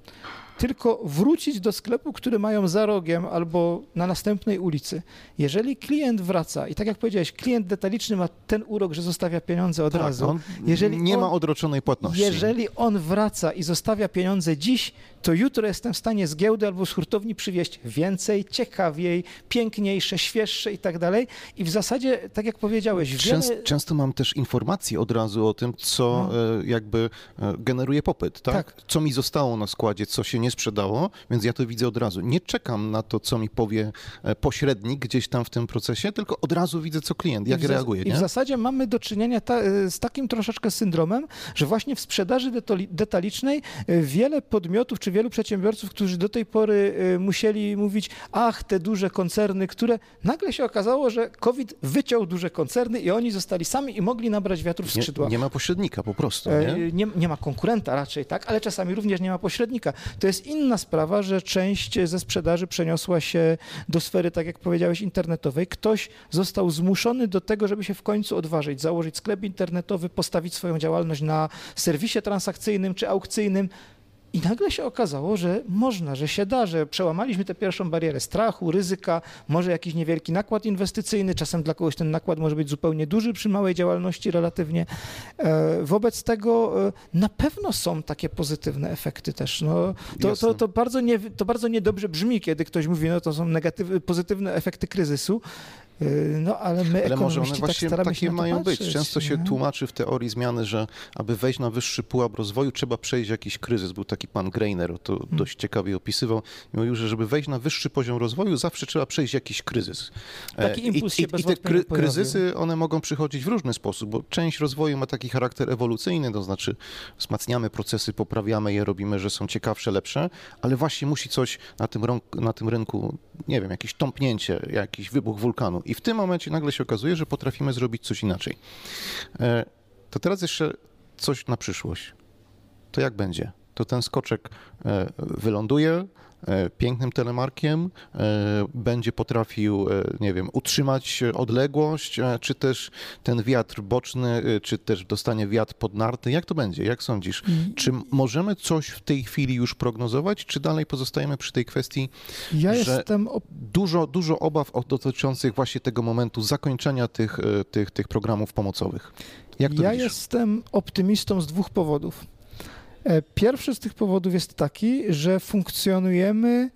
tylko wrócić do sklepu, który mają za rogiem albo na następnej ulicy. Jeżeli klient wraca i tak jak powiedziałeś, klient detaliczny ma ten urok, że zostawia pieniądze od tak, razu. Jeżeli nie on, ma odroczonej płatności. Jeżeli on wraca i zostawia pieniądze dziś, to jutro jestem w stanie z giełdy albo z hurtowni przywieźć więcej, ciekawiej, piękniejsze, świeższe i tak dalej. I w zasadzie, tak jak powiedziałeś, Częst, wiele... Często mam też informacje od razu o tym, co no. E, jakby e, generuje popyt, tak? tak? Co mi zostało na składzie, co się nie sprzedało, więc ja to widzę od razu. Nie czekam na to, co mi powie e, pośrednik gdzieś tam w tym procesie, tylko od razu widzę, co klient, jak reaguje. I w zasadzie mamy do czynienia ta, z takim troszeczkę syndromem, że właśnie w sprzedaży detalicznej wiele podmiotów czy wielu przedsiębiorców, którzy do tej pory musieli mówić, ach, te duże koncerny, które nagle się okazało, że COVID wyciął duże koncerny i oni zostali sami i mogli nabrać wiatru w skrzydła. Nie, nie ma pośrednika po prostu, nie? E, nie? nie? ma konkurenta raczej, tak, ale czasami również nie ma pośrednika. To jest inna sprawa, że część ze sprzedaży przeniosła się do sfery, tak jak powiedziałeś, internetowej. Ktoś został zmuszony do tego, żeby się w końcu odważyć, założyć sklep internetowy, postawić swoją działalność na serwisie transakcyjnym czy aukcyjnym, I nagle się okazało, że można, że się da, że przełamaliśmy tę pierwszą barierę strachu, ryzyka, może jakiś niewielki nakład inwestycyjny, czasem dla kogoś ten nakład może być zupełnie duży przy małej działalności relatywnie. E, wobec tego e, na pewno są takie pozytywne efekty też. No, to, to, to, bardzo nie, to bardzo niedobrze brzmi, kiedy ktoś mówi, no to są negatywne, pozytywne efekty kryzysu. Y, no, ale my ale może one tak właśnie tak takie mają patrzeć, być. Często nie? się tłumaczy w teorii zmiany, że aby wejść na wyższy pułap rozwoju, trzeba przejść jakiś kryzys. Był taki pan Greiner, to hmm. dość ciekawie opisywał. Mówił, że żeby wejść na wyższy poziom rozwoju, zawsze trzeba przejść jakiś kryzys. Taki impuls I, i, i te kry, kryzysy, one mogą przychodzić w różny sposób, bo część rozwoju ma taki charakter ewolucyjny, to znaczy wzmacniamy procesy, poprawiamy je, robimy, że są ciekawsze, lepsze, ale właśnie musi coś na tym, na tym rynku, nie wiem, jakieś tąpnięcie, jakiś wybuch wulkanu. I w tym momencie nagle się okazuje, że potrafimy zrobić coś inaczej. E, to teraz jeszcze coś na przyszłość. To jak będzie? To ten skoczek e, wyląduje, pięknym telemarkiem, e, będzie potrafił, e, nie wiem, utrzymać odległość, czy też ten wiatr boczny, czy też dostanie wiatr pod narty. Jak to będzie? Jak sądzisz? Mm. Czy możemy coś w tej chwili już prognozować, czy dalej pozostajemy przy tej kwestii, ja że jestem dużo, dużo obaw dotyczących właśnie tego momentu zakończenia tych, tych, tych programów pomocowych? Ja jestem optymistą z dwóch powodów. E, pierwszy z tych powodów jest taki, że funkcjonujemy,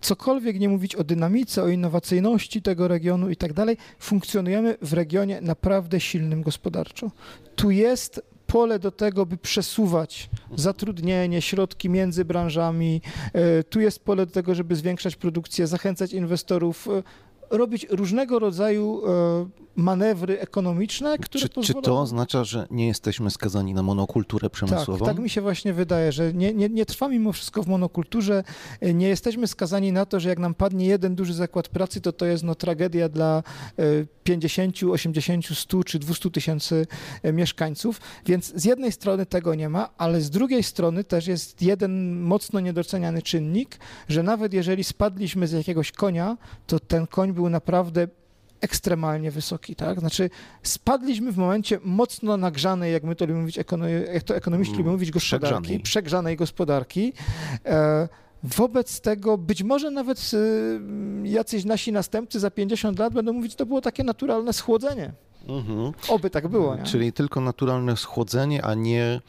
cokolwiek nie mówić o dynamice, o innowacyjności tego regionu i tak dalej, funkcjonujemy w regionie naprawdę silnym gospodarczo. Tu jest pole do tego, by przesuwać zatrudnienie, środki między branżami. E, tu jest pole do tego, żeby zwiększać produkcję, zachęcać inwestorów, e, robić różnego rodzaju e, manewry ekonomiczne, które czy, pozwolą... Czy to oznacza, że nie jesteśmy skazani na monokulturę przemysłową? Tak, tak mi się właśnie wydaje, że nie, nie, nie trwa mimo wszystko w monokulturze. E, nie jesteśmy skazani na to, że jak nam padnie jeden duży zakład pracy, to to jest no, tragedia dla 50, 80, 100 czy 200 tysięcy e, mieszkańców. Więc z jednej strony tego nie ma, ale z drugiej strony też jest jeden mocno niedoceniany czynnik, że nawet jeżeli spadliśmy z jakiegoś konia, to ten koń był naprawdę ekstremalnie wysoki, tak? Znaczy spadliśmy w momencie mocno nagrzanej, jak my to lubimy mówić, jak to ekonomiści mm, lubią mówić, gospodarki, przegrzanej, przegrzanej gospodarki. E, wobec tego być może nawet e, jacyś nasi następcy za 50 lat będą mówić, że to było takie naturalne schłodzenie. Mhm. Oby tak było. Nie? Czyli tylko naturalne schłodzenie, a nie,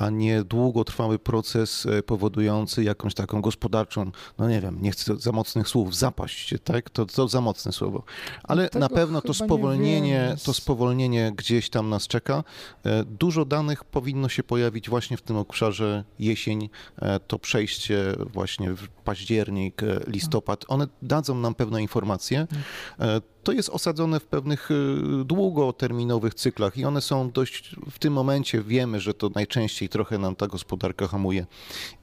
a nie długotrwały proces e, powodujący jakąś taką gospodarczą, no nie wiem, nie chcę za mocnych słów, zapaść, tak? To, to za mocne słowo. Ale na pewno to spowolnienie, to spowolnienie gdzieś tam nas czeka. E, dużo danych powinno się pojawić właśnie w tym obszarze jesień, e, to przejście właśnie w październik, listopad. One dadzą nam pewne informacje. To jest osadzone w pewnych długoterminowych cyklach i one są dość, w tym momencie wiemy, że to najczęściej trochę nam ta gospodarka hamuje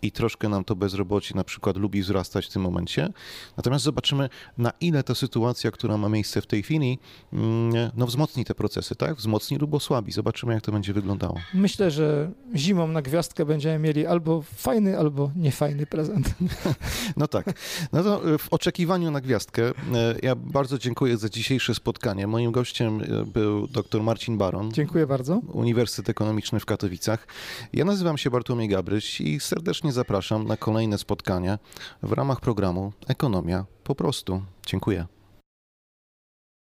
i troszkę nam to bezrobocie na przykład lubi wzrastać w tym momencie. Natomiast zobaczymy, na ile ta sytuacja, która ma miejsce w tej chwili, mm, no wzmocni te procesy, tak? Wzmocni lub osłabi. Zobaczymy, jak to będzie wyglądało. Myślę, że zimą na gwiazdkę będziemy mieli albo fajny, albo niefajny prezent. No tak. No to y, w oczekiwaniu na gwiazdkę y, ja bardzo dziękuję za za dzisiejsze spotkanie. Moim gościem e, był dr Marcin Baron. Dziękuję bardzo. Uniwersytet Ekonomiczny w Katowicach. Ja nazywam się Bartłomiej Gabryś i serdecznie zapraszam na kolejne spotkania w ramach programu Ekonomia po prostu. Dziękuję.